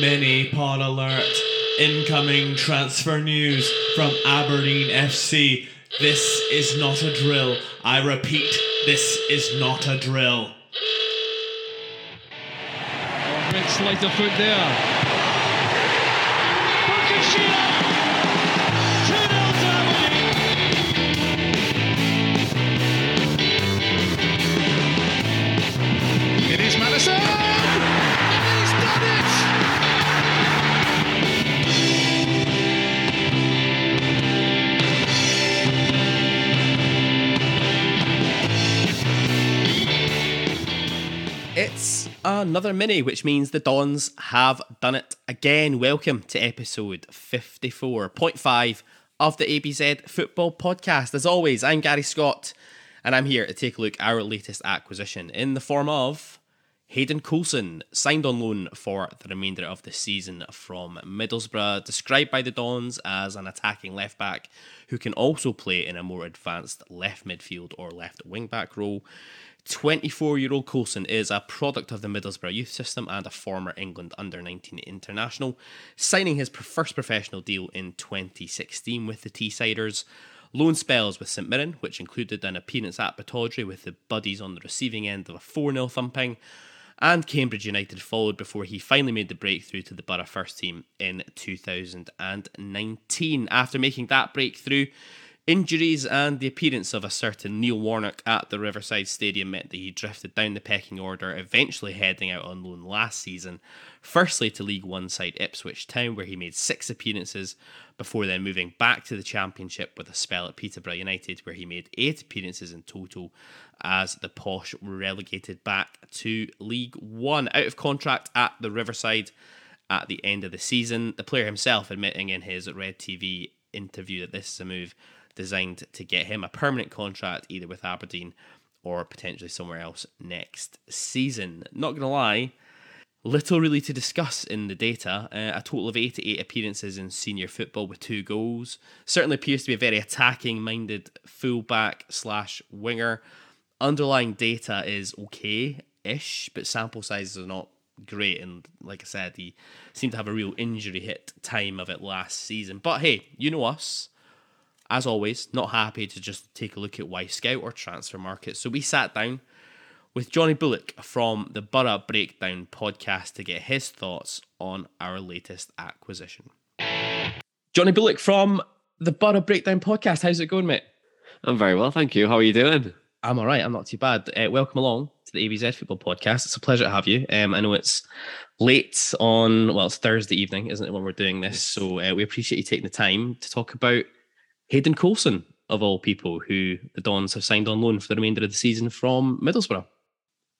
Mini pod alert. Incoming transfer news from Aberdeen FC. This is not a drill. I repeat, this is not a drill. Oh, great sleight of foot there. It another mini, which means the Dons have done it again. Welcome to episode 54.5 of the ABZ Football Podcast. As always, I'm Gary Scott, and I'm here to take a look at our latest acquisition in the form of Hayden Coulson, signed on loan for the remainder of the season from Middlesbrough, described by the Dons as an attacking left back who can also play in a more advanced left midfield or left wing back role. 24 year old Coulson is a product of the Middlesbrough youth system and a former England under 19 international, signing his first professional deal in 2016 with the Teesiders. Loan spells with St Mirren, which included an appearance at Pittodrie with the Buddies on the receiving end of a 4 0 thumping, and Cambridge United followed before he finally made the breakthrough to the Boro first team in 2019. After making that breakthrough, Injuries and the appearance of a certain Neil Warnock at the Riverside Stadium meant that he drifted down the pecking order, eventually heading out on loan last season, firstly to League One side Ipswich Town, where he made six appearances, before then moving back to the Championship with a spell at Peterborough United, where he made eight appearances in total as the Posh were relegated back to League One. Out of contract at the Riverside at the end of the season, the player himself admitting in his Red TV interview that this is a move designed to get him a permanent contract either with Aberdeen or potentially somewhere else next season. Not going to lie, little really to discuss in the data. Uh, a total of 88 appearances in senior football with two goals. Certainly appears to be a very attacking minded fullback slash winger. Underlying data is okay ish, but sample sizes are not great. And like I said, he seemed to have a real injury hit time of it last season. But hey, you know us as always, not happy to just take a look at Wyscout or Transfermarkt. So we sat down with Jonny Bullock from the Boro Breakdown podcast to get his thoughts on our latest acquisition. Jonny Bullock from the Boro Breakdown podcast. How's it going, mate? I'm very well, thank you. How are you doing? I'm all right. I'm not too bad. Uh, welcome along to the ABZ Football Podcast. It's a pleasure to have you. Um, I know it's late on, well, it's Thursday evening, isn't it, when we're doing this? So uh, we appreciate you taking the time to talk about Hayden Coulson, of all people, who the Dons have signed on loan for the remainder of the season from Middlesbrough.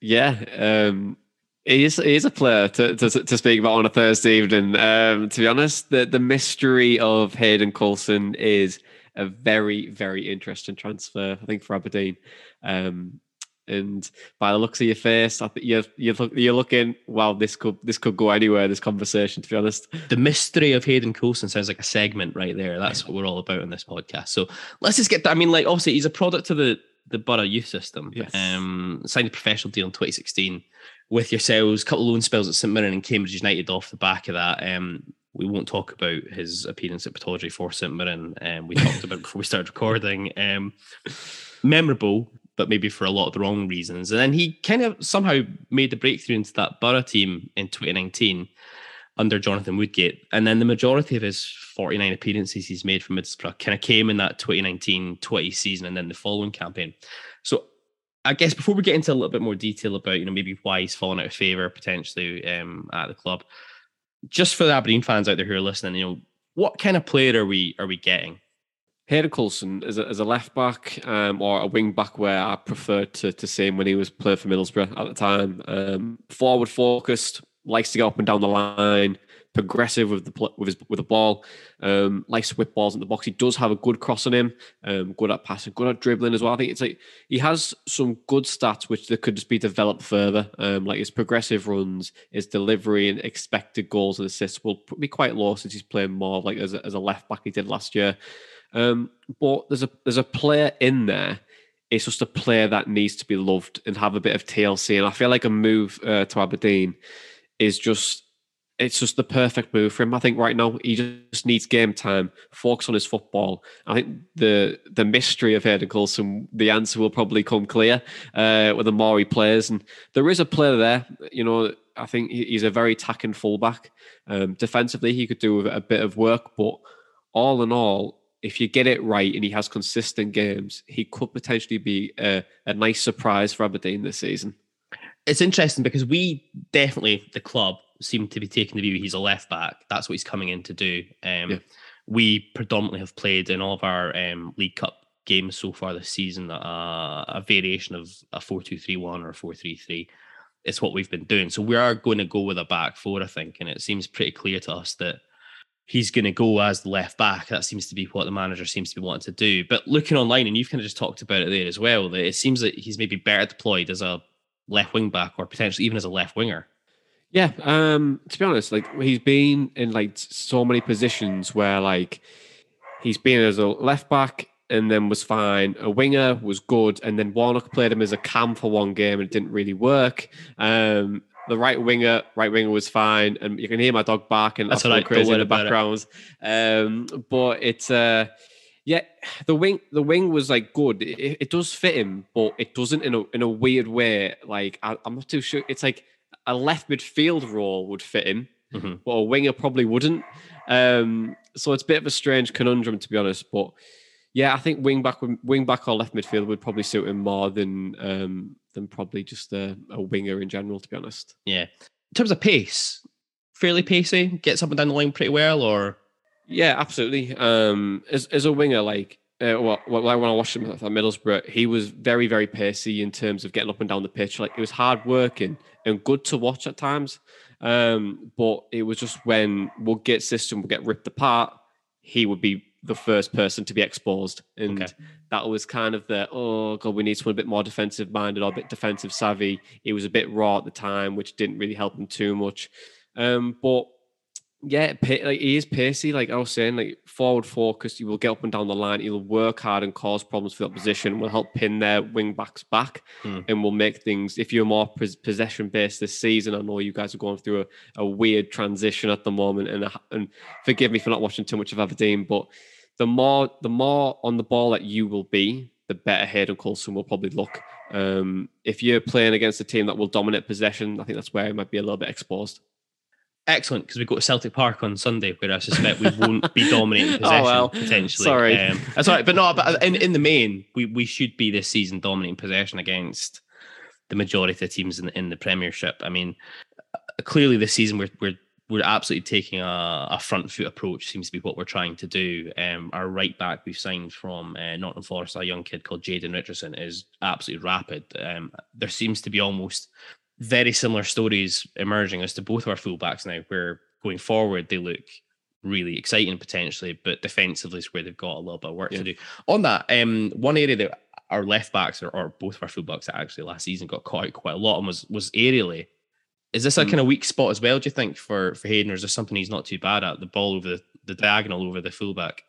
Yeah, um, he is, he is a player to, to, to speak about on a Thursday evening. Um, to be honest, the, the mystery of Hayden Coulson is a very, very interesting transfer, I think, for Aberdeen. Um, and by the looks of your face, I think you're you're, you're looking. Wow, this could this could go anywhere. This conversation, to be honest. The mystery of Hayden Coulson sounds like a segment right there. That's what we're all about in this podcast. So let's just get. That. I mean, like obviously he's a product of the the Boro youth system. Yes. Um, signed a professional deal in 2016 with yourselves. A couple of loan spells at St Mirren and Cambridge United off the back of that. Um, we won't talk about his appearance at Pittodrie for St Mirren. Um, we talked about before we started recording. Um, memorable, but maybe for a lot of the wrong reasons. And then he kind of somehow made the breakthrough into that Boro team in 2019 under Jonathan Woodgate. And then the majority of his 49 appearances he's made for Middlesbrough kind of came in that 2019 20 season and then the following campaign. So I guess before we get into a little bit more detail about, you know, maybe why he's fallen out of favour potentially um, at the club, just for the Aberdeen fans out there who are listening, you know, what kind of player are we are we getting? Hayden Coulson as a, as a left back um, or a wing back, where I preferred to, to see him when he was playing for Middlesbrough at the time. Um, forward focused, likes to get up and down the line, progressive with the with his with the ball, um, likes to whip balls in the box. He does have a good cross on him, um, good at passing, good at dribbling as well. I think it's like he has some good stats which they could just be developed further. Um, like his progressive runs, his delivery, and expected goals and assists will be quite low since he's playing more like as a, as a left back he did last year. Um, but there's a there's a player in there. It's just a player that needs to be loved and have a bit of TLC. And I feel like a move uh, to Aberdeen is just it's just the perfect move for him. I think right now he just needs game time, focus on his football. I think the the mystery of Hayden Coulson, the answer will probably come clear uh, with the more he plays. And there is a player there, you know. I think he's a very attacking fullback. Um, defensively, he could do a bit of work, but all in all, if you get it right and he has consistent games, he could potentially be a, a nice surprise for Aberdeen this season. It's interesting because we definitely, the club, seem to be taking the view he's a left back. That's what he's coming in to do. Um, yeah. We predominantly have played in all of our um, League Cup games so far this season uh, a variation of a 4 2 3 1 or 4 3 3. It's what we've been doing. So we are going to go with a back four, I think. And it seems pretty clear to us that he's going to go as the left back. That seems to be what the manager seems to be wanting to do. But looking online, and you've kind of just talked about it there as well, that it seems that he's maybe better deployed as a left wing back or potentially even as a left winger. Yeah, um, to be honest, like he's been in like so many positions where like he's been as a left back and then was fine. A winger was good, and then Warnock played him as a cam for one game and it didn't really work. Um, the right winger, right winger was fine, and you can hear my dog barking. That's what I crazy in the background. Um, but it's uh, yeah, the wing, the wing was like good. It, it, does fit him, but it doesn't in a in a weird way. Like I, I'm not too sure. It's like a left midfield role would fit him, mm-hmm. but a winger probably wouldn't. Um, so it's a bit of a strange conundrum to be honest. But yeah, I think wing back, wing back or left midfield would probably suit him more than um, than probably just a, a winger in general. To be honest. Yeah. In terms of pace, fairly pacey, gets up and down the line pretty well, or yeah, absolutely. Um, as as a winger, like uh, well, when I watched him at Middlesbrough, he was very, very pacey in terms of getting up and down the pitch. Like it was hard working and good to watch at times. Um, but it was just when Woodgate system would get ripped apart, he would be the first person to be exposed. And okay. that was kind of the, oh, God, we need someone a bit more defensive minded or a bit defensive savvy. He was a bit raw at the time, which didn't really help him too much. Um, but yeah, like he is pacey. Like I was saying, like forward focused. He will get up and down the line. He'll work hard and cause problems for the opposition. Will help pin their wing backs back, hmm. and will make things. If you're more possession based this season, I know you guys are going through a, a weird transition at the moment, and and forgive me for not watching too much of Aberdeen, but the more the more on the ball that you will be, the better Hayden Coulson will probably look. Um, if you're playing against a team that will dominate possession, I think that's where he might be a little bit exposed excellent because we go to Celtic Park on Sunday, where I suspect we won't be dominating oh, possession oh, well. potentially. Sorry, um, that's all right. But no, but in, in the main, we, we should be this season dominating possession against the majority of the teams in the, in the Premiership. I mean, clearly this season we're we're we're absolutely taking a, a front foot approach. Seems to be what we're trying to do. Um, our right back we've signed from uh, Nottingham Forest, a young kid called Jayden Richardson, is absolutely rapid. Um, there seems to be almost very similar stories emerging as to both of our fullbacks now, where going forward they look really exciting potentially, but defensively is where they've got a little bit of work yeah. to do. On that, um, one area that our left backs or, or both of our fullbacks that actually last season got caught out quite a lot and was was aerially. Is this a mm. kind of weak spot as well? Do you think for for Hayden, or is there something he's not too bad at? The ball over the, the diagonal over the fullback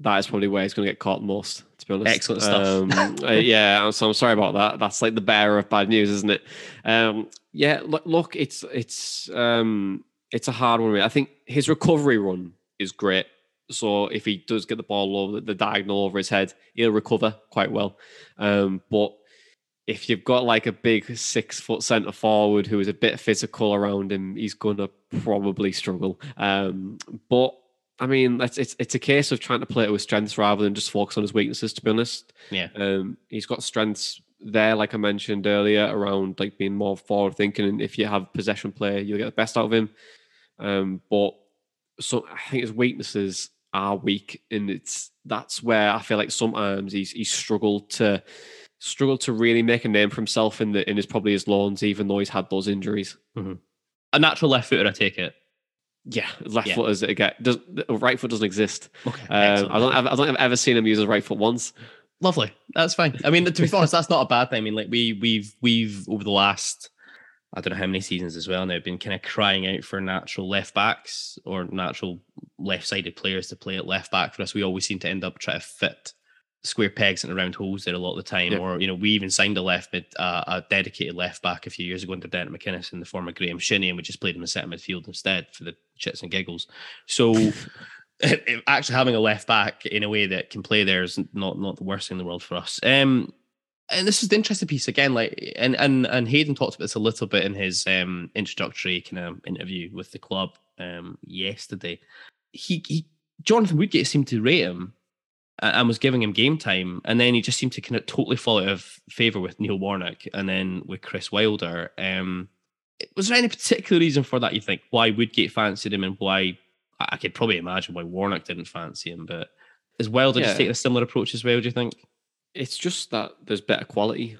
that is probably where he's going to get caught most. To be honest, excellent stuff. Um, uh, yeah, so I'm sorry about that. That's like the bearer of bad news, isn't it? Um, yeah, look, look, it's it's um, it's a hard one. I think his recovery run is great. So if he does get the ball over the diagonal over his head, he'll recover quite well. Um, but if you've got like a big six foot centre forward who is a bit physical around him, he's gonna probably struggle. Um, but I mean, it's, it's it's a case of trying to play it with strengths rather than just focus on his weaknesses. To be honest, yeah, um, he's got strengths there, like I mentioned earlier, around like being more forward thinking, and if you have possession play, you'll get the best out of him. Um, but so I think his weaknesses are weak, and it's that's where I feel like sometimes he's he's struggled to struggled to really make a name for himself in the in his probably his lawns, even though he's had those injuries. Mm-hmm. A natural left footer, I take it. Yeah, left yeah. foot as it get. Does, right foot doesn't exist. Okay, um, I don't. Have I don't think I've ever seen him use his right foot once. Lovely. That's fine. I mean, to be honest, that's not a bad thing. I mean, like we we've we've over the last I don't know how many seasons as well now been kind of crying out for natural left backs or natural left sided players to play at left back for us. We always seem to end up trying to fit square pegs into round holes there a lot of the time. Or you know, we even signed a left mid, uh, a dedicated left back a few years ago under Derek McInnes in the form of Graeme Shinnie, and we just played him in centre midfield instead for the chits and giggles. So. it- it- Actually, having a left back in a way that can play there is not not the worst thing in the world for us. Um, and this is the interesting piece again. Like, and and and Hayden talked about this a little bit in his um introductory kind of interview with the club um yesterday. He he, Jonathan Woodgate seemed to rate him and was giving him game time, and then he just seemed to kind of totally fall out of favor with Neil Warnock, and then with Chris Wilder. Um, was there any particular reason for that? You think why Woodgate fancied him, and why I could probably imagine why Warnock didn't fancy him, but is Wilder Yeah. just taking a similar approach as well? Do you think? It's just that there's better quality.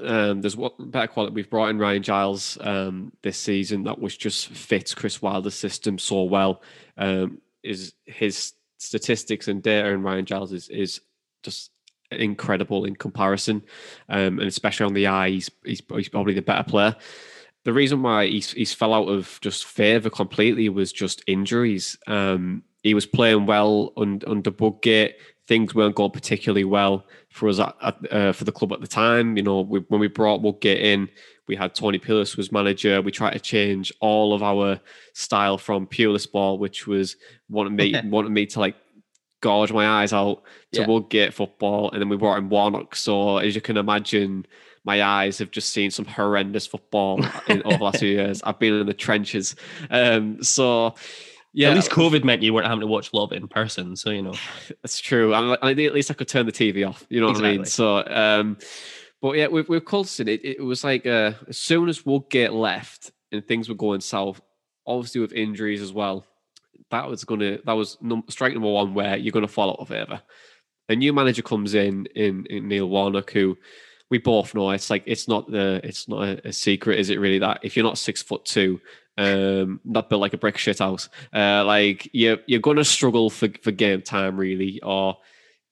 Um, there's what better quality. We've brought in Ryan Giles um, this season that was just fits Chris Wilder's system so well. Um, is his statistics and data and Ryan Giles is is just incredible in comparison, um, and especially on the eye, he's, he's he's probably the better player. The reason why he's he's fell out of just favour completely was just injuries. Um, he was playing well un, under Woodgate. Things weren't going particularly well for us at, at, uh, for the club at the time. You know, we, when we brought Woodgate in, we had Tony Pulis was manager. We tried to change all of our style from Pulis ball, which was wanted me wanted me to like gorge my eyes out to Yeah. Woodgate football, and then we brought in Warnock. So as you can imagine, my eyes have just seen some horrendous football in over the last few years. I've been in the trenches, um, so yeah, At least COVID meant you weren't having to watch a lot of it in person, so you know. that's true. Like- at least I could turn the TV off. You know what I mean? So, um, but yeah, with, with Coulson, it, it was like uh, as soon as Woodgate left and things were going south, obviously with injuries as well, that was gonna that was num- strike number one where you're gonna fall out of favour. A new manager comes in in, in Neil Warnock, who we both know it's like it's not the it's not a, a secret, is it really? That if you're not six foot two, um, not built like a brick shit house, uh, like you're you're gonna struggle for for game time really, or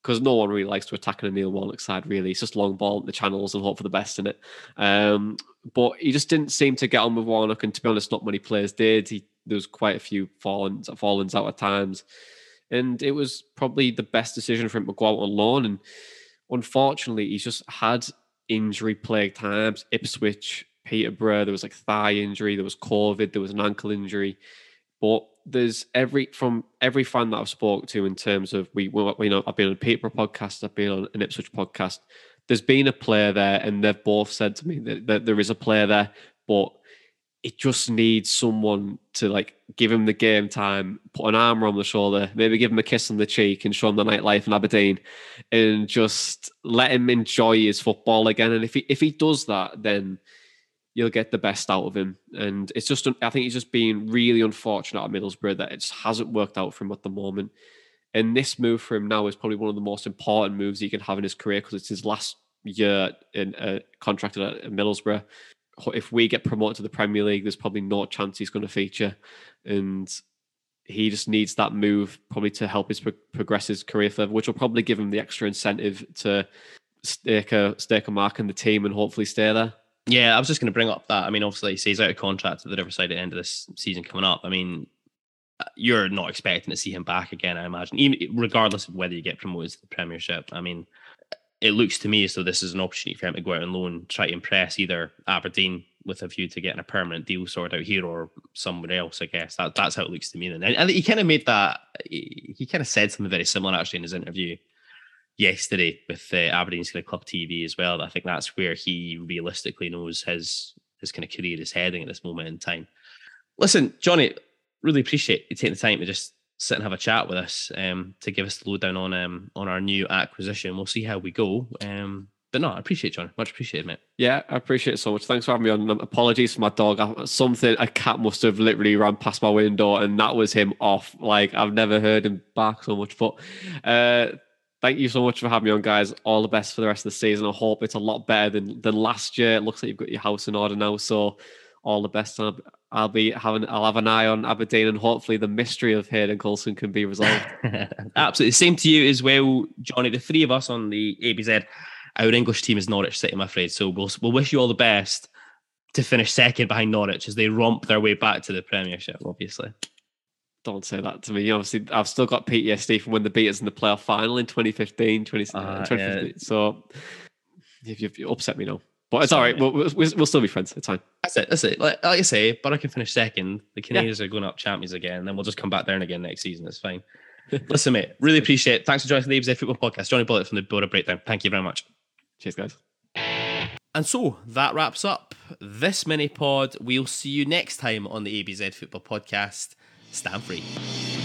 because no one really likes to attack on a Neil Warnock side. Really, it's just long ball in the channels and hope for the best in it. Um, but he just didn't seem to get on with Warnock, and to be honest, not many players did. He there was quite a few fallens fallens out at times, and it was probably the best decision for him to go out on loan. And unfortunately, he's just had injury plagued times. Ipswich, Peterborough, there was like thigh injury, there was COVID, there was an ankle injury. But there's every from every fan that I've spoke to in terms of we, we you know I've been on a Peterborough podcast, I've been on an Ipswich podcast. There's been a player there, and they've both said to me that, that there is a player there, but it just needs someone to like give him the game time, put an arm around the shoulder, maybe give him a kiss on the cheek and show him the nightlife in Aberdeen, and just let him enjoy his football again. And if he if he does that, then you'll get the best out of him. And it's just I think he's just being really unfortunate at Middlesbrough that it just hasn't worked out for him at the moment. And this move for him now is probably one of the most important moves he can have in his career because it's his last year in uh, contracted at Middlesbrough if we get promoted to the Premier League, there's probably no chance he's going to feature, and he just needs that move probably to help his pro- progress his career further, which will probably give him the extra incentive to stake a stake a mark in the team and hopefully stay there. Yeah, I was just going to bring up that. I mean, obviously, he says out of contract at the Riverside at the end of this season coming up. I mean, uh, you're not expecting to see him back again, I imagine, even regardless of whether you get promoted to the Premiership. I mean, it looks to me as though this is an opportunity for him to go out on loan, try to impress either Aberdeen with a view to getting a permanent deal sorted out here or somewhere else. I guess that that's how it looks to me. And, and he kind of made that. He, he kind of said something very similar actually in his interview yesterday with uh, Aberdeen's kind of club TV as well. I think that's where he realistically knows his his kind of career is heading at this moment in time. Listen, Jonny, really appreciate you taking the time to just sit and have a chat with us um, to give us the lowdown on um, on our new acquisition. We'll see how we go. Um, but no, I appreciate it, John. Much appreciated, mate. Yeah, I appreciate it so much. Thanks for having me on. Um, Apologies for my dog. Something a cat must have literally ran past my window, and that was him off. Like I've never heard him bark so much. But uh, thank you so much for having me on, guys. All the best for the rest of the season. I hope it's a lot better than than last year. It looks like you've got your house in order now. So all the best. I'll, I'll be having. I'll have an eye on Aberdeen, and hopefully the mystery of Hayden Coulson can be resolved. Absolutely. Same to you as well, Jonny. The three of us on the ABZ, our English team is Norwich City, I'm afraid. So we'll, we'll wish you all the best to finish second behind Norwich as they romp their way back to the Premiership, obviously. Don't say that to me. Obviously, I've still got PTSD from when the beat us in the playoff final in 2015. 20, Ah, 2015. yeah. So you've, you've upset me now. But it's all right. We'll, we'll, we'll still be friends. It's fine. That's it. That's it. Like, like I say, Boro can finish second. The Canadians are going up champions again. Then we'll just come back down again next season. It's fine. Listen, mate, really appreciate it. Thanks for joining the ABZ Football Podcast. Jonny Bullock from the Boro Breakdown. Thank you very much. Cheers, guys. And so that wraps up this mini pod. We'll see you next time on the ABZ Football Podcast. Stand free.